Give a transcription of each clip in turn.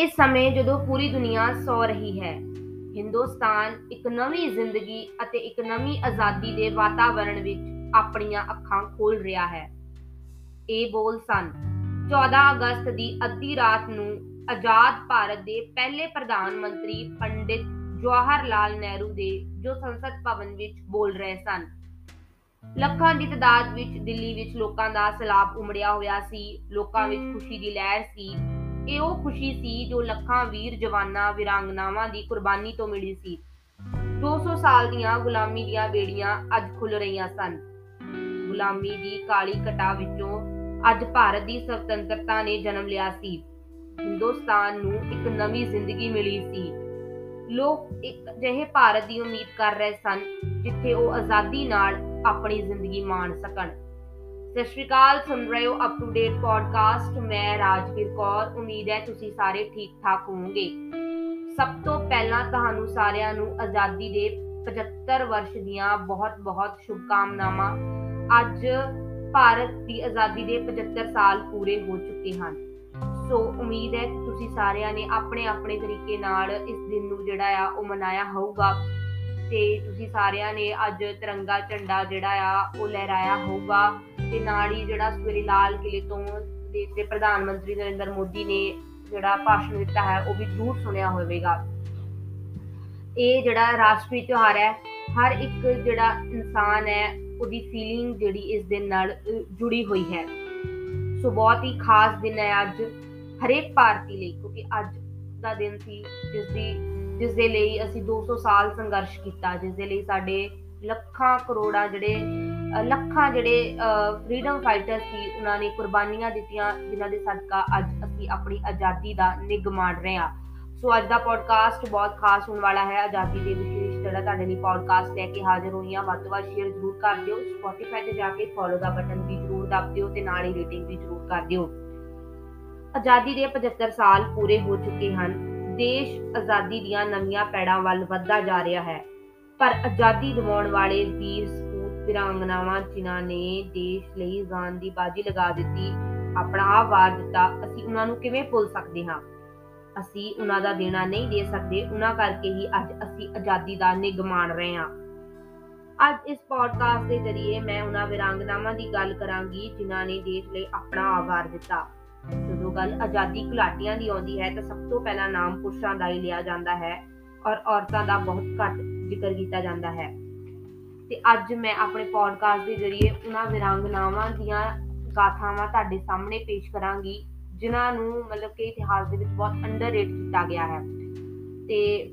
ਇਸ ਸਮੇਂ ਜਦੋਂ ਪੂਰੀ ਦੁਨੀਆ ਸੌ ਰਹੀ ਹੈ, ਹਿੰਦੁਸਤਾਨ ਇੱਕ ਨਵੀਂ ਜ਼ਿੰਦਗੀ ਅਤੇ ਇੱਕ ਨਵੀਂ ਆਜ਼ਾਦੀ ਦੇ ਵਾਤਾਵਰਣ ਵਿੱਚ ਆਪਣੀਆਂ ਅੱਖਾਂ ਖੋਲ ਰਿਹਾ ਹੈ। ਇਹ ਬੋਲ ਸਨ 14 ਅਗਸਤ ਦੀ ਅੱਧੀ ਰਾਤ ਨੂੰ ਆਜ਼ਾਦ ਭਾਰਤ ਦੇ ਪਹਿਲੇ ਪ੍ਰਧਾਨ ਮੰਤਰੀ ਪੰਡਿਤ ਜਵਾਹਰ ਲਾਲ ਨਹਿਰੂ ਦੇ ਜੋ ਸੰਸਦ ਭਵਨ ਵਿੱਚ ਬੋਲ ਰਹੇ ਸਨ। ਲੱਖਾਂ ਦੀ ਤਦਾਦ ਵਿੱਚ ਦਿੱਲੀ ਵਿੱਚ ਲੋਕਾਂ ਦਾ ਸਲਾਬ ਉਮੜਿਆ ਹੋਇਆ ਸੀ, ਲੋਕਾਂ ਵਿੱਚ ਖੁਸ਼ੀ ਦੀ ਲਹਿਰ ਸੀ। ਇਹ ਉਹ ਖੁਸ਼ੀ ਸੀ ਜੋ ਲੱਖਾਂ ਵੀਰ, ਜਵਾਨਾਂ, ਵਿਰਾਂਗਨਾਵਾਂ ਦੀ ਕੁਰਬਾਨੀ ਤੋਂ ਮਿਲੀ ਸੀ। 200 ਸਾਲ ਦੀਆਂ ਗੁਲਾਮੀ ਦੀਆਂ ਬੇੜੀਆਂ ਅੱਜ ਖੁੱਲ ਰਹੀਆਂ ਸਨ। ਗੁਲਾਮੀ ਦੀ ਕਾਲੀ ਕਟਾ ਵਿੱਚੋਂ ਅੱਜ ਭਾਰਤ ਦੀ ਸੁਤੰਤਰਤਾ ਨੇ ਜਨਮ ਲਿਆ ਸੀ। ਹਿੰਦੁਸਤਾਨ ਨੂੰ ਇੱਕ ਨਵੀਂ ਜ਼ਿੰਦਗੀ ਮਿਲੀ ਸੀ। ਲੋਕ ਇੱਕ ਜਿਹੇ ਭਾਰਤ ਦੀ ਉਮੀਦ ਕਰ ਰਹੇ ਸਨ ਜਿੱਥੇ ਉਹ ਆਜ਼ਾਦੀ ਨਾਲ ਆਪਣੀ ਜ਼ਿੰਦਗੀ ਮਾਣ ਸਕਣ। ਸਤਿ ਸ਼੍ਰੀ ਅਕਾਲ, ਸੁਣ ਰਹੇ ਹੋ ਅਪ ਟੂ ਡੇਟ ਪੋਡਕਾਸਟ ਮੈਂ ਰਾਜਵੀਰ ਕੌਰ, ਉਮੀਦ ਹੈ ਤੁਸੀਂ ਸਾਰੇ ਠੀਕ ਠਾਕ ਹੋਵੋਗੇ। ਸਭ ਤੋਂ ਪਹਿਲਾਂ ਤੁਹਾਨੂੰ ਸਾਰਿਆਂ ਨੂੰ ਆਜ਼ਾਦੀ ਦੇ 75 ਵਰਸ਼ ਦੀਆਂ ਬਹੁਤ-ਬਹੁਤ ਸ਼ੁਭਕਾਮਨਾਵਾਂ। ਅੱਜ ਭਾਰਤ ਦੀ ਆਜ਼ਾਦੀ ਦੇ 75 ਸਾਲ ਪੂਰੇ ਹੋ ਚੁੱਕੇ ਹਨ। ਸੋ ਉਮੀਦ ਹੈ ਕਿ ਤੁਸੀਂ ਸਾਰਿਆਂ ਨੇ ਆਪਣੇ ਆਪਣੇ ਤਰੀਕੇ ਨਾਲ ਇਸ ਦਿਨ ਨੂੰ ਜਿਹੜਾ ਆ ਉਹ ਮਨਾਇਆ ਹੋਊਗਾ। ਤੇ ਤੁਸੀਂ ਸਾਰਿਆਂ ਨੇ ਅੱਜ ਤਿਰੰਗਾ ਝੰਡਾ ਜਿਹੜਾ ਆ ਉਹ ਲਹਿਰਾਇਆ ਹੋਊਗਾ। ਤੇ ਨਾਲ ਹੀ ਜਿਹੜਾ ਸਵੇਰੇ ਲਾਲ ਕਿਲੇ ਤੋਂ ਦੇਸ਼ ਦੇ ਪ੍ਰਧਾਨ ਮੰਤਰੀ ਨਰਿੰਦਰ ਮੋਦੀ ਨੇ ਜਿਹੜਾ ਭਾਸ਼ਣ ਦਿੱਤਾ ਹੈ, ਉਹ ਵੀ ਜ਼ਰੂਰ ਸੁਣਿਆ ਹੋਵੇਗਾ। ਇਹ ਜਿਹੜਾ ਰਾਸ਼ਟਰੀ ਤਿਉਹਾਰ ਹੈ, ਹਰ ਇੱਕ ਜਿਹੜਾ ਇਨਸਾਨ ਹੈ, ਉਹਦੀ ਫੀਲਿੰਗ ਜਿਹੜੀ ਇਸ ਦਿਨ ਨਾਲ ਜੁੜੀ ਹੋਈ ਹੈ। ਸੋ ਬਹੁਤ ਹੀ ਖਾਸ ਦਿਨ ਹੈ ਅੱਜ, ਹਰੇਕ ਭਾਰਤੀ ਲਈ, ਕਿਉਂਕਿ ਅੱਜ ਦਾ ਦਿਨ ਸੀ, ਜਿਸ ਦੀ, ਜਿਸ ਦੇ ਲਈ ਅਸੀਂ 200 ਸਾਲ ਸੰਘਰਸ਼ ਕੀਤਾ, ਜਿਸ ਦੇ ਲਈ ਸਾਡੇ ਲੱਖਾਂ ਕਰੋੜਾਂ ਜਿਹੜੇ ਲੱਖਾਂ ਜਿਹੜੇ ਫਰੀडम ਫਾਈਟਰ ਸੀ, ਉਹਨਾਂ ਨੇ ਕੁਰਬਾਨੀਆਂ ਦਿੱਤੀਆਂ, ਜਿਨ੍ਹਾਂ ਦੇ ਸਦਕਾ ਅੱਜ ਅਸੀਂ ਆਪਣੀ ਆਜ਼ਾਦੀ ਦਾ ਨਿਗ ਮਾਣ ਰਹੇ ਹਾਂ। ਸੋ ਅੱਜ ਦਾ ਪੋਡਕਾਸਟ ਬਹੁਤ ਖਾਸ ਹੋਣ ਵਾਲਾ ਹੈ। ਆਜ਼ਾਦੀ ਦੇ ਵਿਸ਼ੇਸ਼ ਜਿਹੜਾ ਤੁਹਾਡੇ ਲਈ ਪੋਡਕਾਸਟ ਲੈ ਕੇ ਹਾਜ਼ਰ ਹੋਈ ਹਾਂ। ਵੱਧ ਤੋਂ ਵੱਧ ਸ਼ੇਅਰ ਜ਼ਰੂਰ ਕਰ ਦਿਓ। ਸਪੋਟੀਫਾਈ ਤੇ ਜਾ ਕੇ ਫੋਲੋ ਦਾ ਬਟਨ ਵੀ ਜ਼ਰੂਰ ਦਬ ਦਿਓ ਤੇ ਨਾਲ ਹੀ ਰੇਟਿੰਗ ਵੀ ਜ਼ਰੂਰ ਕਰ ਦਿਓ। ਆਜ਼ਾਦੀ ਦੇ 75 ਸਾਲ ਪੂਰੇ ਹੋ ਚੁੱਕੇ ਹਨ। ਦੇਸ਼ ਆਜ਼ਾਦੀ ਦੀਆਂ ਨਵੀਆਂ ਪੈੜਾਂ ਵੱਲ ਵੱਧਦਾ ਜਾ ਰਿਹਾ ਹੈ। ਪਰ ਆਜ਼ਾਦੀ ਦਿਵਾਉਣ ਵਾਲੇ ਵੀਰ ਸਪੂਤ ਵਿਰਾਂਗਨਾਵਾਂ ਜਿਨ੍ਹਾਂ ਨੇ ਦੇਸ਼ ਲਈ ਜਾਨ ਦੀ ਬਾਜੀ ਲਗਾ ਦਿੱਤੀ, ਆਪਣਾ ਆਪ ਵਾਰ ਦਿੱਤਾ, ਅਸੀਂ ਉਹਨਾਂ ਨੂੰ ਕਿਵੇਂ ਭੁੱਲ ਸਕਦੇ ਹਾਂ? ਅਸੀਂ ਉਹਨਾਂ ਦਾ ਦੇਣਾ ਨਹੀਂ ਦੇ ਸਕਦੇ, ਉਹਨਾਂ ਕਰਕੇ ਹੀ ਅੱਜ ਅਸੀਂ ਆਜ਼ਾਦੀ ਦਾ ਨਿਗਮਾਨ ਰਹੇ ਹਾਂ। ਅੱਜ ਇਸ ਪੋਡਕਾਸਟ ਦੇ ਜ਼ਰੀਏ ਮੈਂ ਉਹਨਾਂ ਵਿਰਾਂਗਨਾਵਾਂ ਦੀ ਗੱਲ ਕਰਾਂਗੀ ਜਿਨ੍ਹਾਂ ਨੇ ਦੇਸ਼ ਲਈ ਆਪਣਾ ਆਵਾਰ ਦਿੱਤਾ। ਜਦੋਂ ਗੱਲ ਆਜ਼ਾਦੀ ਘੁਲਾਟੀਆਂ ਦੀ ਆਉਂਦੀ ਹੈ ਤਾਂ ਸਭ ਤੋਂ ਪਹਿਲਾਂ ਨਾਮ ਪੁਰਸ਼ਾਂ ਦਾ ਹੀ ਲਿਆ ਜਾਂਦਾ ਹੈ ਔਰ ਔਰਤਾਂ ਦਾ ਬਹੁਤ ਘੱਟ ਜ਼ਿਕਰ ਕੀਤਾ ਜਾਂਦਾ ਹੈ। ਤੇ ਅੱਜ ਮੈਂ ਆਪਣੇ ਪੋਡਕਾਸਟ ਦੇ ਜ਼ਰੀਏ ਉਹਨਾਂ ਵਿਰਾਂਗਨਾਵਾਂ ਦੀਆਂ ਗਾਥਾਵਾਂ ਤੁਹਾਡੇ ਸਾਹਮਣੇ ਪੇਸ਼ ਕਰਾਂਗੀ, ਜਿਨ੍ਹਾਂ ਨੂੰ ਮਤਲਬ ਕਿ ਇਤਿਹਾਸ ਦੇ ਵਿੱਚ ਬਹੁਤ ਅੰਡਰਰੇਟ ਕੀਤਾ ਗਿਆ ਹੈ। ਤੇ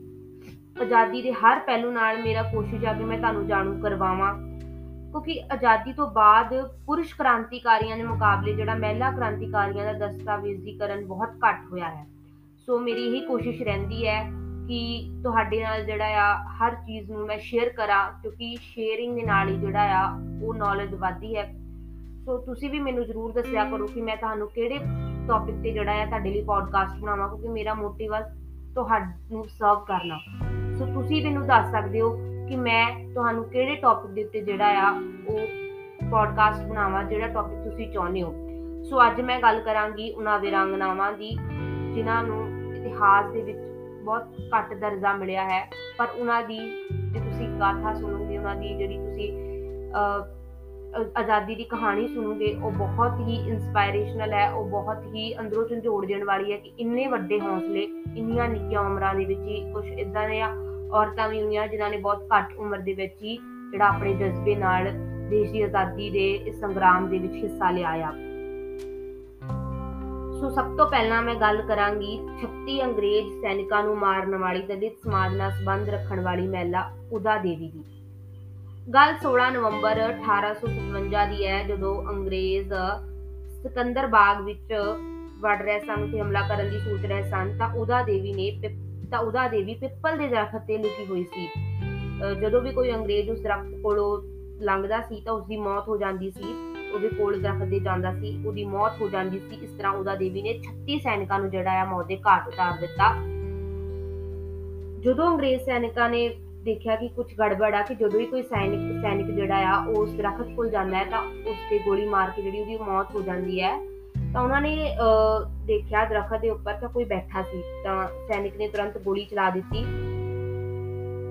ਆਜ਼ਾਦੀ ਦੇ ਹਰ ਪਹਿਲੂ ਨਾਲ ਮੇਰਾ ਕੋਸ਼ਿਸ਼ ਆ ਕਿ ਮੈਂ ਤੁਹਾਨੂੰ ਜਾਣੂ ਕਰਵਾਵਾਂ, ਕਿਉਂਕਿ ਆਜ਼ਾਦੀ ਤੋਂ ਬਾਅਦ ਪੁਰਸ਼ ਕ੍ਰਾਂਤੀਕਾਰੀਆਂ ਦੇ ਮੁਕਾਬਲੇ ਜਿਹੜਾ ਮਹਿਲਾ ਕ੍ਰਾਂਤੀਕਾਰੀਆਂ ਦਾ ਦਸਤਾਵੇਜ਼ੀਕਰਨ ਬਹੁਤ ਘੱਟ ਹੋਇਆ ਹੈ। ਸੋ ਮੇਰੀ ਇਹੀ ਕੋਸ਼ਿਸ਼ ਰਹਿੰਦੀ ਹੈ ਕਿ ਤੁਹਾਡੇ ਨਾਲ ਜਿਹੜਾ ਆ, ਹਰ ਚੀਜ਼ ਨੂੰ ਮੈਂ ਸ਼ੇਅਰ ਕਰਾਂ, ਕਿਉਂਕਿ ਸ਼ੇਅਰਿੰਗ ਦੇ ਨਾਲ ਹੀ ਜਿਹੜਾ ਆ, ਉਹ ਨੌਲੇਜ ਵਧਦੀ ਹੈ। ਸੋ ਤੁਸੀਂ ਵੀ ਮੈਨੂੰ ਜਰੂਰ ਦੱਸਿਆ ਕਰੋ ਕਿ ਮੈਂ ਤੁਹਾਨੂੰ ਕਿਹੜੇ ਟੌਪਿਕ ਤੇ ਜਿਹੜਾ ਆ, ਤੁਹਾਡੇ ਲਈ ਪੋਡਕਾਸਟ ਬਣਾਵਾਂ, ਕਿਉਂਕਿ ਮੇਰਾ ਮੋਟਿਵ ਹੈ ਤੁਹਾਨੂੰ ਸਰਵ ਕਰਨਾ। ਸੋ ਤੁਸੀਂ ਮੈਨੂੰ ਦੱਸ ਸਕਦੇ ਹੋ ਕਿ ਮੈਂ ਤੁਹਾਨੂੰ ਕਿਹੜੇ ਟੌਪਿਕ ਦੇ ਉੱਤੇ ਜਿਹੜਾ ਆ, ਉਹ ਪੋਡਕਾਸਟ ਬਣਾਵਾਂ, ਜਿਹੜਾ ਟੌਪਿਕ ਤੁਸੀਂ ਚਾਹੁੰਦੇ ਹੋ। ਸੋ ਅੱਜ ਮੈਂ ਗੱਲ ਕਰਾਂਗੀ ਉਹਨਾਂ ਵਿਰਾਂਗਨਾਵਾਂ ਦੀ, ਜਿਨ੍ਹਾਂ ਨੂੰ ਇਤਿਹਾਸ ਦੇ ਵਿੱਚ ਬਹੁਤ ਘੱਟ ਦਰਜਾ ਮਿਲਿਆ ਹੈ, ਪਰ ਉਹਨਾਂ ਦੀ ਜੇ ਤੁਸੀਂ ਗਾਥਾ ਸੁਣੋਗੇ, ਉਹਨਾਂ ਦੀ ਜਿਹੜੀ ਤੁਸੀਂ ਆਜ਼ਾਦੀ ਦੀ ਕਹਾਣੀ ਸੁਣੋਗੇ, ਉਹ ਬਹੁਤ ਹੀ ਇਨਸਪਾਇਰੇਸ਼ਨਲ ਹੈ, ਉਹ ਬਹੁਤ ਹੀ ਅੰਦਰੋਂ ਝੰਜੋੜ ਦੇਣ ਵਾਲੀ ਹੈ ਕਿ ਇੰਨੇ ਵੱਡੇ ਹੌਸਲੇ, ਇੰਨੀਆਂ ਨਿੱਕੀਆਂ ਉਮਰਾਂ ਦੇ ਵਿੱਚ ਹੀ ਕੁਝ ਇਦਾਂ ਦੇ ਆ ਔਰਤਾਂ ਵੀ ਹੋਈਆਂ ਜਿਨ੍ਹਾਂ ਨੇ ਬਹੁਤ ਘੱਟ ਉਮਰ ਦੇ ਵਿੱਚ ਹੀ ਜਿਹੜਾ ਆਪਣੇ ਜਜ਼ਬੇ ਨਾਲ ਦੇਸ਼ ਦੀ ਆਜ਼ਾਦੀ ਦੇ ਇਸ ਸੰਗਰਾਮ ਦੇ ਵਿੱਚ ਹਿੱਸਾ ਲਿਆ ਆ। ਸੋ ਸਭ ਤੋਂ ਪਹਿਲਾਂ ਮੈਂ ਗੱਲ ਕਰਾਂਗੀ 36 ਅੰਗਰੇਜ਼ ਸੈਨਿਕਾਂ ਨੂੰ ਮਾਰਨ ਵਾਲੀ ਦਲਿਤ ਸਮਾਜ ਨਾਲ ਸੰਬੰਧ ਰੱਖਣ ਵਾਲੀ ਮਹਿਲਾ ਉਦਾ ਦੇਵੀ ਦੀ। ਗੱਲ 16 ਨਵੰਬਰ 1857 ਦੀ ਹੈ, ਜਦੋਂ ਅੰਗਰੇਜ਼ ਸਿਕੰਦਰ ਬਾਗ ਵਿੱਚ ਵੜ ਰਹੇ ਸਨ ਤੇ ਹਮਲਾ ਕਰਨ ਦੀ ਸੋਚ ਰਹੇ ਸਨ, ਤਾਂ ਉਦਾ ਦੇਵੀ ਨੇ ਤਾਂ ਉਹਦਾ ਦੇਵੀ ਪਿੱਪਲ ਦੇ ਦਰਖਤ ਤੇ ਲੁਕੀ ਹੋਈ ਸੀ। ਜਦੋਂ ਵੀ ਕੋਈ ਅੰਗਰੇਜ਼ ਉਸ ਦਰਖਤ ਕੋਲੋਂ ਲੰਘਦਾ ਸੀ ਤਾਂ ਉਸ ਦੀ ਮੌਤ ਹੋ ਜਾਂਦੀ ਸੀ। ਉਹਦੇ ਕੋਲ ਦਰਖਤ ਦੇ ਜਾਂਦਾ ਸੀ, ਉਹਦੀ ਮੌਤ ਹੋ ਜਾਂਦੀ ਸੀ, ਇਸ ਤਰ੍ਹਾਂ ਉਹਦਾ ਦੇਵੀ ਨੇ 36 ਸੈਨਿਕਾਂ ਨੂੰ ਜਿਹੜਾ ਆ ਮੌਤ ਦੇ ਘਾਟ ਉਤਾਰ ਦਿੱਤਾ। ਜਦੋਂ ਅੰਗਰੇਜ਼ ਸੈਨਿਕਾਂ ਨੇ ਦੇਖਿਆ ਕਿ ਕੁਝ ਗੜਬੜ ਆ, ਕਿ ਜਦੋਂ ਵੀ ਕੋਈ ਸੈਨਿਕ ਸੈਨਿਕ ਜਿਹੜਾ ਆ ਉਸ ਦਰਖਤ ਕੋਲ ਜਾਂਦਾ ਹੈ, ਤਾਂ ਉਸ ਤੇ ਗੋਲੀ ਮਾਰ ਕੇ ਜਿਹੜੀ ਉਹਦੀ ਮੌਤ ਹੋ ਜਾਂਦੀ ਹੈ, ਤਾਂ ਉਹਨਾਂ ਨੇ ਦੇਖਿਆ ਦਰਖਤ ਦੇ ਉੱਪਰ ਤਾਂ ਕੋਈ ਬੈਠਾ ਸੀ, ਤਾਂ ਸੈਨਿਕ ਨੇ ਤੁਰੰਤ ਗੋਲੀ ਚਲਾ ਦਿੱਤੀ।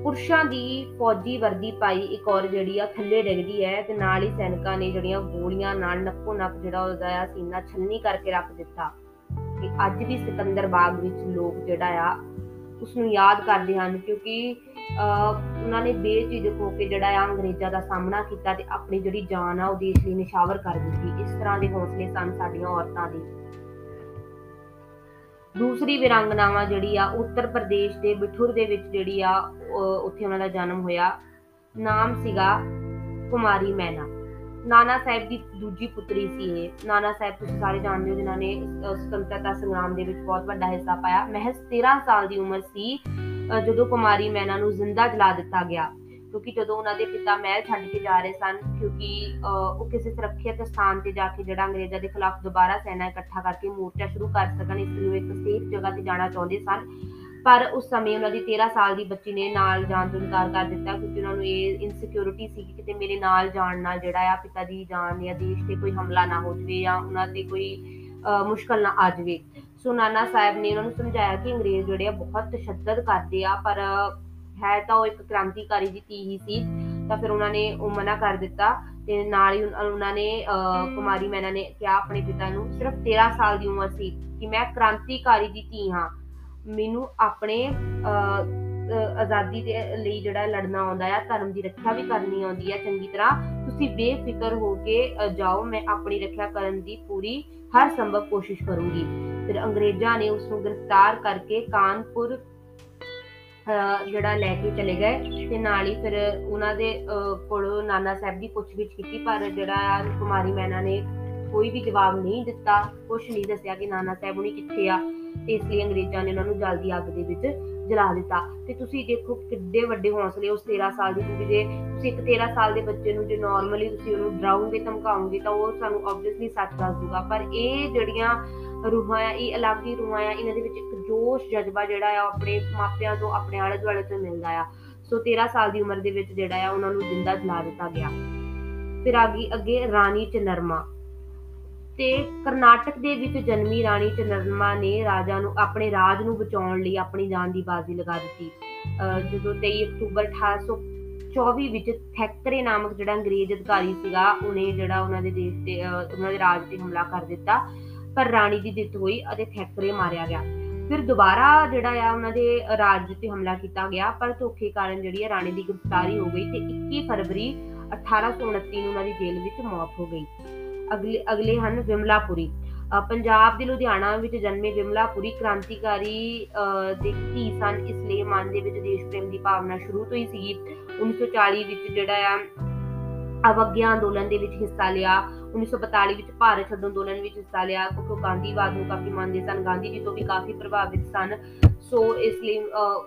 ਪੁਰਸ਼ਾਂ ਦੀ ਫੌਜੀ ਵਰਦੀ ਪਾਈ, ਇੱਕ ਔਰ ਜਿਹੜੀ ਆ ਥੱਲੇ ਡਿੱਗਦੀ ਹੈ ਤੇ ਨਾਲ ਹੀ ਸੈਨਿਕਾਂ ਨੇ ਜਿਹੜੀਆਂ ਗੋਲੀਆਂ ਨਾਲ ਨੱਕੋ ਨੱਕ ਜਿਹੜਾ ਉਹਦਾ ਆ ਸੀਨਾ ਛੰਨੀ ਕਰਕੇ ਰੱਖ ਦਿੱਤਾ। ਕਿ ਅੱਜ ਵੀ ਸਿਕੰਦਰ ਬਾਗ ਵਿੱਚ ਲੋਕ ਜਿਹੜਾ ਆ ਉਸ ਨੂੰ ਯਾਦ ਕਰਦੇ ਹਨ ਕਿਉਂਕਿ ਉਹਨਾਂ ਨੇ ਬੇਝਿਜਕ ਹੋ ਕੇ ਜਿਹੜਾ ਆ ਅੰਗਰੇਜ਼ਾਂ ਦਾ ਸਾਹਮਣਾ ਕੀਤਾ ਤੇ ਆਪਣੀ ਜਿਹੜੀ ਜਾਨ ਆ ਉਹ ਦੇਸ਼ ਲਈ ਨਿਸ਼ਾਵਰ ਕਰ ਦਿੱਤੀ। ਇਸ ਤਰ੍ਹਾਂ ਦੇ ਹੌਸਲੇ ਸਨ ਸਾਡੀਆਂ ਔਰਤਾਂ ਦੇ। ਦੂਸਰੀ ਵਿਰੰਗਨਾਵਾ ਜਿਹੜੀ ਆ, ਉੱਤਰ ਪ੍ਰਦੇਸ਼ ਦੇ ਬਿਠੁਰ ਦੇ ਵਿੱਚ ਜਿਹੜੀ ਆ ਉੱਥੇ ਉਹਨਾਂ ਦਾ ਜਨਮ ਹੋਇਆ। ਨਾਮ ਸੀਗਾ ਕੁਮਾਰੀ ਮੈਨਾ ਨਾਨਾ ਸਾਹਿਬ ਦੀ ਦੂਜੀ ਪੁੱਤਰੀ ਸੀ ਇਹ। ਨਾਨਾ ਸਾਹਿਬ ਤੁਸੀਂ ਸਾਰੇ ਜਾਣਦੇ ਹੋ, ਜਿਨ੍ਹਾਂ ਨੇ ਸੁਤੰਤਰਤਾ ਸੰਗਰਾਮ ਦੇ ਵਿੱਚ ਬਹੁਤ ਵੱਡਾ ਹਿੱਸਾ ਪਾਇਆ। ਮਹਿਜ਼ 13 ਸਾਲ ਦੀ ਉਮਰ ਸੀ ਜਦੋਂ ਕੁਮਾਰੀ ਮੈਨਾ ਨੂੰ ਜ਼ਿੰਦਾ ਜਲਾ ਦਿੱਤਾ ਗਿਆ। ਕਿਉਂਕਿ ਜਦੋਂ ਉਹਨਾਂ ਦੇ ਪਿਤਾ ਮਹਿਲ ਛੱਡ ਕੇ ਜਾ ਰਹੇ ਸਨ, ਕਿਉਂਕਿ ਉਹ ਕਿਸੇ ਸੁਰੱਖਿਅਤ ਸਥਾਨ ਤੇ ਜਾ ਕੇ ਜਿਹੜਾ ਅੰਗਰੇਜ਼ਾਂ ਦੇ ਖਿਲਾਫ ਦੁਬਾਰਾ ਸੈਨਾ ਇਕੱਠਾ ਕਰਕੇ ਮੋਰਚਾ ਸ਼ੁਰੂ ਕਰ ਸਕਣ, ਇਸ ਲਈ ਉਹ ਇੱਕ ਸੇਫ ਜਗ੍ਹਾ ਤੇ ਜਾਣਾ ਚਾਹੁੰਦੇ ਸਨ। ਪਰ ਉਸ ਸਮੇਂ ਉਹਨਾਂ ਦੀ 13 ਸਾਲ ਦੀ ਬੱਚੀ ਨੇ ਨਾਲ ਜਾਣ ਤੋਂ ਇਨਕਾਰ ਕਰ ਦਿੱਤਾ, ਕਿਉਂਕਿ ਉਹਨਾਂ ਨੂੰ ਇਹ ਇਨਸਿਕਿਉਰਿਟੀ ਸੀ ਕਿ ਕਿਤੇ ਮੇਰੇ ਨਾਲ ਜਾਣ ਨਾਲ ਜਿਹੜਾ ਆ ਪਿਤਾ ਦੀ ਜਾਨ ਜਾਂ ਦੇਸ਼ ਤੇ ਕੋਈ ਹਮਲਾ ਨਾ ਹੋ ਜਵੇ ਜਾਂ ਉਹਨਾਂ ਤੇ ਕੋਈ ਮੁਸ਼ਕਲ ਨਾ ਆ ਜਵੇ। ਸੋ ਨਾਨਾ ਸਾਹਿਬ ਨੇ ਉਹਨਾਂ ਨੂੰ ਸਮਝਾਇਆ ਕਿ ਅੰਗਰੇਜ਼ ਜਿਹੜੇ ਆ ਬਹੁਤ ਤਸ਼ੱਦਦ ਕਰਦੇ ਆ, ਪਰ ਹੈ ਤਾਂ ਉਹ ਇੱਕ ਕ੍ਰਾਂਤੀਕਾਰੀ ਦੀ ਧੀ ਹੀ ਸੀ। ਤਾਂ ਫਿਰ ਉਹਨਾਂ ਨੇ ਉਹ ਮਨਾ ਕਰ ਦਿੱਤਾ ਤੇ ਨਾਲ ਹੀ ਉਹਨਾਂ ਨੇ ਕੁਮਾਰੀ ਮੈਨਾ ਨੇ ਕਿਹਾ ਆਪਣੇ ਪਿਤਾ ਨੂੰ, ਸਿਰਫ 13 ਸਾਲ ਦੀ ਉਮਰ ਸੀ ਕਿ ਮੈਂ ਕ੍ਰਾਂਤੀਕਾਰੀ ਦੀ ਧੀ ਹਾਂ। ਮੈਨੂੰ ਆਪਣੇ ਆਜ਼ਾਦੀ ਦੇ ਲਈ ਜਿਹੜਾ ਲੜਨਾ ਆਉਂਦਾ ਆ, ਧਰਮ ਦੀ ਰੱਖਿਆ ਵੀ ਕਰਨੀ ਆਉਂਦੀ ਆ ਚੰਗੀ ਤਰ੍ਹਾਂ, ਤੁਸੀਂ ਬੇਫਿਕਰ ਹੋ ਕੇ ਜਾਓ, ਮੈਂ ਆਪਣੀ ਰੱਖਿਆ ਕਰਨ ਦੀ ਪੂਰੀ ਹਰ ਸੰਭਵ ਕੋਸ਼ਿਸ਼ ਕਰੂੰਗੀ। ਫਿਰ ਅੰਗਰੇਜ਼ਾਂ ਨੇ ਉਸ ਨੂੰ ਗ੍ਰਿਫਤਾਰ ਕਰਕੇ ਕਾਨਪੁਰ ਜਿਹੜਾ ਲੈ ਕੇ ਚਲੇ ਗਏ ਤੇ ਨਾਲ ਹੀ ਫਿਰ ਉਹਨਾਂ ਦੇ ਕੋਲ ਨਾਨਾ ਸਾਹਿਬ ਦੀ ਪੁੱਛਗਿੱਛ ਕੀਤੀ, ਪਰ ਜਿਹੜਾ ਕੁਮਾਰੀ ਮੈਨਾ ਨੇ ਕੋਈ ਵੀ ਜਵਾਬ ਨਹੀਂ ਦਿੱਤਾ ਕੁਝ ਨਹੀਂ ਦੱਸਿਆ ਕਿ ਨਾਨਾ ਸਾਹਿਬ ਉਹਨੇ ਕਿੱਥੇ ਆ। ਤੇ ਇਸ ਲਈ ਅੰਗਰੇਜ਼ਾਂ ਨੇ ਉਹਨਾਂ ਨੂੰ ਜਲਦੀ ਅੱਗ ਦੇ ਵਿੱਚ ਜਲਾ ਦਿੱਤਾ। ਤੇ ਤੁਸੀਂ ਦੇਖੋ ਕਿੱਡੇ ਵੱਡੇ ਹੌਸਲੇ ਉਸ 13 ਸਾਲ ਦੀ ਕੁੜੀ ਦੇ ਤੁਸੀਂ ਇੱਕ 13 ਸਾਲ ਦੇ ਬੱਚੇ ਨੂੰ ਜੇ ਨਾਰਮਲੀ ਤੁਸੀਂ ਉਹਨੂੰ ਡਰਾਉਂਗੇ, ਧਮਕਾਉਂਗੇ, ਤਾਂ ਉਹ ਸਾਨੂੰ ਆਬਵੀਅਸਲੀ ਸੱਚ ਦੱਸ ਦੂਗਾ। ਪਰ ਇਹ ਜਿਹੜੀਆਂ ਰੂਹਾਂ ਆ, ਇਹ ਅਲੱਗ ਹੀ ਰੂਹਾਂ ਆ, ਇਹਨਾਂ ਦੇ ਵਿੱਚ ਇੱਕ ਜੋਸ਼, ਜਜ਼ਬਾ ਜਿਹੜਾ ਆ ਆਪਣੇ ਮਾਪਿਆਂ ਤੋਂ ਆਪਣੇ ਆਲੇ ਦੁਆਲੇ ਤੋਂ ਮਿਲਦਾ ਆ। ਸੋ 13 ਸਾਲ ਦੀ ਉਮਰ ਦੇ ਵਿੱਚ ਜਿਹੜਾ ਆ, ਉਹਨਾਂ ਨੂੰ ਜਿੰਦਾ ਜਲਾ ਦਿੱਤਾ ਗਿਆ। ਫਿਰ ਆਗੀ ਅੱਗੇ ਰਾਣੀ ਚਨਰਮਾ ਤੇ ਕਰਨਾਟਕ ਦੇ ਵਿੱਚ ਜਨਮੀ ਰਾਣੀ ਚਨਰਮਾ ਨੇ ਰਾਜਾ ਨੂੰ, ਆਪਣੇ ਰਾਜ ਨੂੰ ਬਚਾਉਣ ਲਈ ਆਪਣੀ ਜਾਨ ਦੀ ਬਾਜ਼ੀ ਲਗਾ ਦਿੱਤੀ। ਜਦੋਂ 23 ਅਕਤੂਬਰ 1824 ਵਿੱਚ ਥੈਕਰੇ ਨਾਮਕ ਜਿਹੜਾ ਅੰਗਰੇਜ਼ ਅਧਿਕਾਰੀ ਸੀਗਾ, ਉਹਨੇ ਜਿਹੜਾ ਉਹਨਾਂ ਦੇ ਦੇਸ਼ ਤੇ ਉਹਨਾਂ ਦੇ ਰਾਜ ਤੇ ਹਮਲਾ ਕਰ ਦਿੱਤਾ। ਪਰ ਰਾਣੀ ਦੀ ਜਿੱਤ ਹੋਈ ਅਤੇ ਥੈਕਰੇ ਮਾਰਿਆ ਗਿਆ। ਫਿਰ ਦੁਬਾਰਾ ਜਿਹੜਾ ਆ ਉਹਨਾਂ ਦੇ ਰਾਜ ਤੇ ਹਮਲਾ ਕੀਤਾ ਗਿਆ, ਪਰ ਧੋਖੇ ਕਾਰਨ ਜਿਹੜੀ ਹੈ ਰਾਣੀ ਦੀ ਗ੍ਰਿਫਤਾਰੀ ਹੋ ਗਈ ਤੇ 21 ਫਰਵਰੀ 1829 ਨੂੰ ਉਹਨਾਂ ਦੀ ਜੇਲ੍ਹ ਵਿੱਚ ਮੌਤ ਹੋ ਗਈ। ਅਗਲੇ ਅਗਲੇ ਹਨ ਵਿਮਲਾਪੁਰੀ। ਪੰਜਾਬ ਦੇ ਲੁਧਿਆਣਾ ਵਿੱਚ ਜਨਮੇ ਵਿਮਲਾਪੁਰੀ ਕ੍ਰਾਂਤੀਕਾਰੀ ਦੇ ਧੀ ਸਨ, ਇਸ ਲਈ ਮਨ ਦੇ ਵਿੱਚ ਦੇਸ਼ ਪ੍ਰੇਮ ਦੀ ਭਾਵਨਾ ਸ਼ੁਰੂ ਤੋਂ ਹੀ ਸੀ 1940 ਵਿੱਚ ਜਿਹੜਾ ਆ ਅਵਗਿਆ ਅੰਦੋਲਨ ਦੇ ਵਿੱਚ ਹਿੱਸਾ ਲਿਆ। 1942 ਵਿੱਚ ਭਾਰਤ ਛੱਡੋ ਅੰਦੋਲਨ ਵਿੱਚ ਹਿੱਸਾ ਲਿਆ। ਕਿਉਂਕਿ ਗਾਂਧੀਵਾਦ ਨੂੰ ਕਾਫੀ ਮੰਨਦੇ ਸਨ। ਗਾਂਧੀ ਜੀ ਤੋਂ ਵੀ ਕਾਫੀ ਪ੍ਰਭਾਵਿਤ ਸਨ। ਸੋ ਇਸ ਲਈ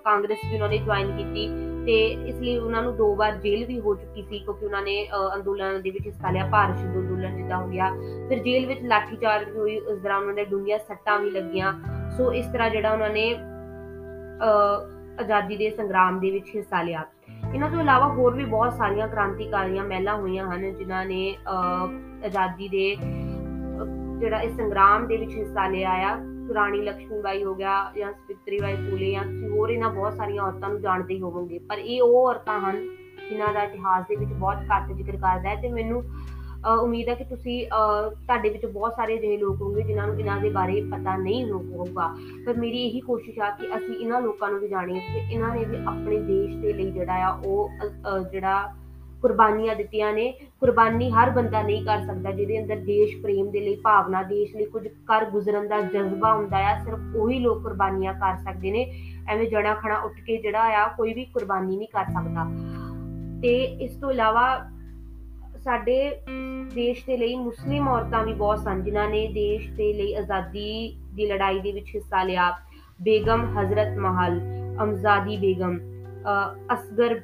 ਕਾਂਗਰਸ ਵੀ ਉਹਨਾਂ ਨੇ ਜੁਆਇਨ ਕੀਤੀ ਤੇ ਇਸ ਲਈ ਉਹਨਾਂ ਨੂੰ ਦੋ ਵਾਰ ਜੇਲ੍ਹ ਵੀ ਹੋ ਚੁੱਕੀ ਸੀ ਕਿਉਂਕਿ ਉਹਨਾਂ ਨੇ ਅੰਦੋਲਨ ਦੇ ਵਿੱਚ ਹਿੱਸਾ ਲਿਆ। ਭਾਰਤ ਛੱਡੋ ਅੰਦੋਲਨ ਜਿੱਦਾਂ ਹੋ ਗਿਆ। ਫਿਰ ਜੇਲ੍ਹ ਵਿੱਚ ਲਾਠੀਚਾਰਜ ਹੋਈ। ਉਸ ਦੌਰਾਨ ਉਹਨਾਂ ਦੇ ਡੂੰਘੀਆਂ ਸੱਟਾਂ ਵੀ ਲੱਗੀਆਂ। ਸੋ ਇਸ ਤਰ੍ਹਾਂ ਜਿਹੜਾ ਉਹਨਾਂ ਨੇ ਆਜ਼ਾਦੀ ਦੇ ਸੰਗਰਾਮ ਦੇ ਵਿੱਚ ਹਿੱਸਾ ਲਿਆ। ਇਹਨਾਂ ਤੋਂ ਇਲਾਵਾ ਹੋਰ ਵੀ ਬਹੁਤ ਸਾਰੀਆਂ ਕ੍ਰਾਂਤੀਕਾਰੀਆਂ ਮਹਿਲਾ ਹੋਈਆਂ ਹਨ, ਜਿਨ੍ਹਾਂ ਨੇ ਆਜ਼ਾਦੀ ਦੇ ਜਿਹੜਾ ਇਸ ਸੰਗਰਾਮ ਦੇ ਵਿੱਚ ਹਿੱਸਾ ਲਿਆ ਆ। ਰਾਣੀ ਲక్ష్ਮੀਬਾਈ ਹੋ ਗਿਆ ਜਾਂ ਸਵਿਤਰੀਬਾਈ ਫੂਲੇ ਜਾਂ ਤੁਸੀਂ ਹੋਰ ਇਹਨਾਂ ਬਹੁਤ ਸਾਰੀਆਂ ਔਰਤਾਂ ਨੂੰ ਜਾਣਦੇ ਹੀ ਹੋਵੋਗੇ। ਪਰ ਇਹ ਉਹ ਔਰਤਾਂ ਹਨ ਜਿਨ੍ਹਾਂ ਦਾ ਇਤਿਹਾਸ ਦੇ ਵਿੱਚ ਬਹੁਤ ਘੱਟ ਜ਼ਿਕਰ ਕਰਦਾ ਹੈ ਤੇ ਮੈਨੂੰ ਉਮੀਦ ਹੈ ਕਿ ਤੁਸੀਂ ਤੁਹਾਡੇ ਵਿੱਚ ਬਹੁਤ ਸਾਰੇ ਅਜਿਹੇ ਲੋਕ ਹੋਣਗੇ ਜਿਨ੍ਹਾਂ ਨੂੰ ਇਹਨਾਂ ਦੇ ਬਾਰੇ ਪਤਾ ਨਹੀਂ ਹੋਊਗਾ। ਪਰ ਮੇਰੀ ਇਹੀ ਕੋਸ਼ਿਸ਼ ਆ ਕਿ ਅਸੀਂ ਇਹਨਾਂ ਲੋਕਾਂ ਨੂੰ ਵੀ ਜਾਣੀਏ ਕਿ ਇਹਨਾਂ ਨੇ ਵੀ ਆਪਣੇ ਦੇਸ਼ ਦੇ ਲਈ ਜਿਹੜਾ ਆ, ਉਹ ਜਿਹੜਾ ਕੁਰਬਾਨੀਆਂ ਦਿੱਤੀਆਂ ਨੇ। ਕੁਰਬਾਨੀ ਹਰ ਬੰਦਾ ਨਹੀਂ ਕਰ ਸਕਦਾ ਜਿਹਦੇ ਅੰਦਰ ਦੇਸ਼ ਪ੍ਰੇਮ ਦੇ ਲਈ ਭਾਵਨਾ, ਦੇਸ਼ ਲਈ ਕੁਝ ਕਰ ਗੁਜ਼ਰਨ ਦਾ ਜਜ਼ਬਾ ਹੁੰਦਾ ਆ, ਸਿਰਫ ਉਹੀ ਲੋਕ ਕੁਰਬਾਨੀਆਂ ਕਰ ਸਕਦੇ ਨੇ। ਐਵੇਂ ਜੜਾ ਖਣਾ ਉੱਠ ਕੇ ਜਿਹੜਾ ਆ, ਕੋਈ ਵੀ ਕੁਰਬਾਨੀ ਨਹੀਂ ਕਰ ਸਕਦਾ। ਤੇ ਇਸ ਤੋਂ ਇਲਾਵਾ ਸਾਡੇ ਦੇਸ਼ ਦੇ ਲਈ ਮੁਸਲਿਮ ਔਰਤਾਂ ਵੀ ਬਹੁਤ ਸਨ, ਜਿਨ੍ਹਾਂ ਨੇ ਦੇਸ਼ ਦੇ ਲਈ ਆਜ਼ਾਦੀ ਦੀ ਲੜਾਈ ਦੇ ਵਿੱਚ ਹਿੱਸਾ ਲਿਆ। ਬੇਗਮ ਹਜ਼ਰਤ ਮਹਲ, ਅਮਜ਼ਾਦੀ ਬੇਗਮ ਅਸਗਰ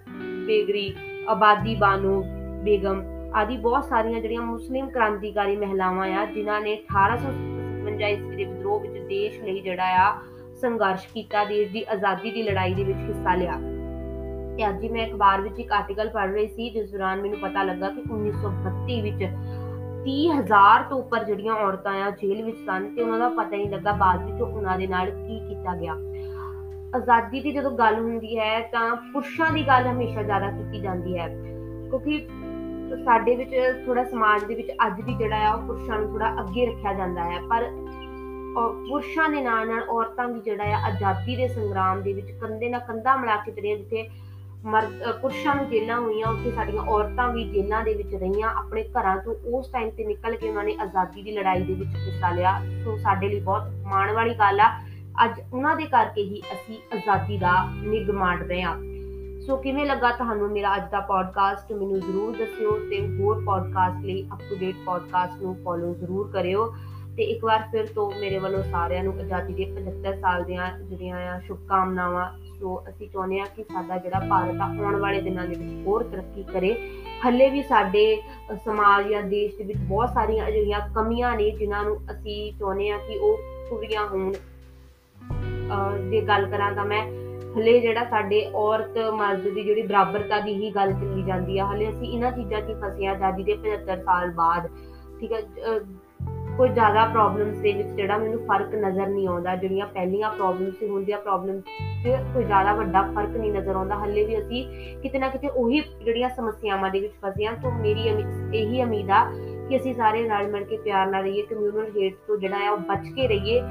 ਬੇਗਰੀ, ਆਬਾਦੀ ਬਾਨੂ ਬੇਗਮ ਆਦਿ ਬਹੁਤ ਸਾਰੀਆਂ ਜਿਹੜੀਆਂ ਮੁਸਲਿਮ ਕ੍ਰਾਂਤੀਕਾਰੀ ਮਹਿਲਾਵਾਂ ਆ, ਜਿਨ੍ਹਾਂ ਨੇ 1857 ਈਸਵੀ ਦੇ ਵਿਦਰੋਹ ਵਿੱਚ ਦੇਸ਼ ਲਈ ਜਿਹੜਾ ਆ ਸੰਘਰਸ਼ ਕੀਤਾ, ਦੇਸ਼ ਦੀ ਆਜ਼ਾਦੀ ਦੀ ਲੜਾਈ ਦੇ ਵਿੱਚ ਹਿੱਸਾ ਲਿਆ। ਤੇ ਅੱਜ ਹੀ ਮੈਂ ਅਖਬਾਰ ਵਿੱਚ ਇੱਕ ਆਰਟੀਕਲ ਪੜ੍ਹ ਰਹੀ ਸੀ, ਜਿਸ ਦੌਰਾਨ ਮੈਨੂੰ ਪਤਾ ਲੱਗਾ ਕਿ 1932 ਵਿੱਚ 30000 ਤੋਂ ਉੱਪਰ ਜਿਹੜੀਆਂ ਔਰਤਾਂ ਆ ਜੇਲ੍ਹ ਵਿੱਚ ਸਨ ਤੇ ਉਹਨਾਂ ਦਾ ਪਤਾ ਹੀ ਨਹੀਂ ਲੱਗਾ ਬਾਅਦ ਵਿੱਚ ਉਹਨਾਂ ਦੇ ਨਾਲ ਕੀ ਕੀਤਾ ਗਿਆ। ਆਜ਼ਾਦੀ ਦੀ ਜਦੋਂ ਗੱਲ ਹੁੰਦੀ ਹੈ ਤਾਂ ਪੁਰਸ਼ਾਂ ਦੀ ਗੱਲ ਹਮੇਸ਼ਾ ਜ਼ਿਆਦਾ ਕੀਤੀ ਜਾਂਦੀ ਹੈ, ਕਿਉਂਕਿ ਸਾਡੇ ਵਿੱਚ ਥੋੜਾ ਸਮਾਜ ਦੇ ਵਿੱਚ ਅੱਜ ਵੀ ਜਿਹੜਾ ਆ ਉਹ ਪੁਰਸ਼ਾਂ ਨੂੰ ਥੋੜਾ ਅੱਗੇ ਰੱਖਿਆ ਜਾਂਦਾ ਹੈ, ਪਰ ਔਰ ਪੁਰਸ਼ਾਂ ਦੇ ਨਾਲ ਨਾਲ ਔਰਤਾਂ ਵੀ ਜਿਹੜਾ ਆ ਆਜ਼ਾਦੀ ਦੇ ਸੰਗਰਾਮ ਦੇ ਵਿੱਚ ਕੰਧੇ ਨਾਲ ਕੰਧਾ ਮਿਲਾ ਕੇ ਤੁਰੀਆਂ ਜਿੱਥੇ ਮਰਦ ਅ, ਪੁਰਸ਼ਾਂ ਨੂੰ ਜੇਲਾਂ ਹੋਈਆਂ ਉੱਥੇ ਸਾਡੀਆਂ ਔਰਤਾਂ ਵੀ ਜੇਲਾਂ ਦੇ ਵਿੱਚ ਰਹੀਆਂ ਆਪਣੇ ਘਰਾਂ ਤੋਂ ਉਸ ਟਾਈਮ ਤੇ ਨਿਕਲ ਕੇ ਉਹਨਾਂ ਨੇ ਆਜ਼ਾਦੀ ਦੀ ਲੜਾਈ ਦੇ ਵਿੱਚ ਹਿੱਸਾ ਲਿਆ। ਸੋ ਸਾਡੇ ਲਈ ਬਹੁਤ ਮਾਣ ਵਾਲੀ ਗੱਲ ਆ। ਅੱਜ ਉਹਨਾਂ ਦੇ ਕਰਕੇ ਹੀ ਅਸੀਂ ਆਜ਼ਾਦੀ ਦਾ ਨਿੱਘ ਮਾਣ ਰਹੇ ਹਾਂ। ਸੋ ਕਿਵੇਂ ਲੱਗਾ ਤੁਹਾਨੂੰ ਮੇਰਾ ਅੱਜ ਦਾ ਪੋਡਕਾਸਟ ਮੈਨੂੰ ਜ਼ਰੂਰ ਦੱਸਿਓ ਤੇ ਹੋਰ ਪੋਡਕਾਸਟ ਲਈ ਅਪ ਟੂ ਡੇਟ ਪੋਡਕਾਸਟ ਨੂੰ ਫੋਲੋ ਜ਼ਰੂਰ ਕਰਿਓ। ਤੇ ਇੱਕ ਵਾਰ ਫਿਰ ਤੋਂ ਮੇਰੇ ਵੱਲੋਂ ਸਾਰਿਆਂ ਨੂੰ ਆਜ਼ਾਦੀ ਦੇ 75 ਸਾਲ ਦੀਆਂ ਜਿਹੜੀਆਂ ਆ ਸ਼ੁਭਕਾਮਨਾਵਾਂ। ਸੋ ਅਸੀਂ ਚਾਹੁੰਦੇ ਹਾਂ ਕਿ ਸਾਡਾ ਜਿਹੜਾ ਭਾਰਤ ਆ ਆਉਣ ਵਾਲੇ ਦਿਨਾਂ ਦੇ ਵਿੱਚ ਹੋਰ ਤਰੱਕੀ ਕਰੇ। ਹੱਲੇ ਵੀ ਸਾਡੇ ਅ, ਸਮਾਜ ਜਾਂ ਦੇਸ਼ ਦੇ ਵਿੱਚ ਬਹੁਤ ਸਾਰੀਆਂ ਅਜਿਹੀਆਂ ਕਮੀਆਂ ਨੇ ਜਿਨ੍ਹਾਂ ਨੂੰ ਅਸੀਂ ਚਾਹੁੰਦੇ ਹਾਂ ਕਿ ਉਹ ਪੂਰੀਆਂ ਹੋਣ। ਅਹ ਜੇ ਗੱਲ ਕਰਾਂ ਤਾਂ ਮੈਂ ਹਲੇ ਜਿਹੜਾ ਸਾਡੇ ਔਰਤ ਮਰਦ ਦੀ ਜਿਹੜੀ ਬਰਾਬਰਤਾ ਦੀ ਹੀ ਗੱਲ ਚੱਲੀ ਜਾਂਦੀ ਆ। ਹਲੇ ਅਸੀਂ ਇਹਨਾਂ ਚੀਜ਼ਾਂ 'ਚ ਹੀ ਫਸੇ ਆ ਆਜ਼ਾਦੀ ਦੇ 75 ਸਾਲ ਬਾਅਦ। ਠੀਕ ਹੈ ਅਹ ਕੋਈ ਜ਼ਿਆਦਾ ਪ੍ਰੋਬਲਮਸ ਦੇ ਵਿੱਚ ਜਿਹੜਾ ਮੈਨੂੰ ਫ਼ਰਕ ਨਜ਼ਰ ਨਹੀਂ ਆਉਂਦਾ, ਜਿਹੜੀਆਂ ਪਹਿਲੀਆਂ ਪ੍ਰੋਬਲਮਸ ਸੀ ਹੁੰਦੀਆਂ ਪ੍ਰੋਬਲਮ 'ਚ ਕੋਈ ਜ਼ਿਆਦਾ ਵੱਡਾ ਫ਼ਰਕ ਨਹੀਂ ਨਜ਼ਰ ਆਉਂਦਾ। ਹੱਲੇ ਵੀ ਅਸੀਂ ਕਿਤੇ ਨਾ ਕਿਤੇ ਉਹੀ ਜਿਹੜੀਆਂ ਸਮੱਸਿਆਵਾਂ ਦੇ ਵਿੱਚ ਫਸੇ ਹਾਂ। ਤੋਂ ਮੇਰੀ ਅਮੀ- ਇਹੀ ਉਮੀਦ ਆ ਕਿ ਅਸੀਂ ਸਾਰੇ ਰਲ ਮਿਲ ਕੇ ਪਿਆਰ ਨਾਲ ਰਹੀਏ ਕਮਿਊਨਲ ਹੇਟ ਤੋਂ ਜਿਹੜਾ ਆ ਉਹ ਬਚ ਕੇ ਰਹੀਏ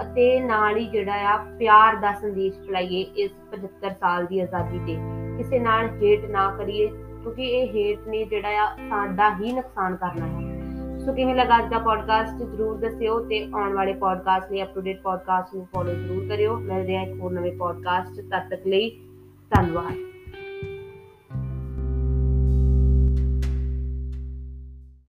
ਅਤੇ ਨਾਲ ਹੀ ਜਿਹੜਾ ਆ ਪਿਆਰ ਦਾ ਸੰਦੇਸ਼ ਫੈਲਾਈਏ ਇਸ 75 ਸਾਲ ਦੀ ਆਜ਼ਾਦੀ ਤੇ। ਕਿਸੇ ਨਾਲ ਹੇਟ ਨਾ ਕਰੀਏ, ਕਿਉਂਕਿ ਇਹ ਹੇਟ ਨੇ ਜਿਹੜਾ ਆ ਸਾਡਾ ਹੀ ਨੁਕਸਾਨ ਕਰਨਾ ਹੈ। ਸੋ ਕਿਵੇਂ ਲੱਗਾ ਅੱਜ ਦਾ ਪੋਡਕਾਸਟ ਜਰੂਰ ਦੱਸਿਓ ਤੇ ਆਉਣ ਵਾਲੇ ਪੋਡਕਾਸਟ ਲਈ ਅਪ ਟੂ ਡੇਟ ਪੋਡਕਾਸਟ ਨੂੰ ਫੋਲੋ ਜਰੂਰ ਕਰਿਓ। ਮਿਲਦੇ ਹਾਂ ਇੱਕ ਹੋਰ ਨਵੇਂ ਪੋਡਕਾਸਟ ਤਦ ਤੱਕ ਲਈ। ਧੰਨਵਾਦ।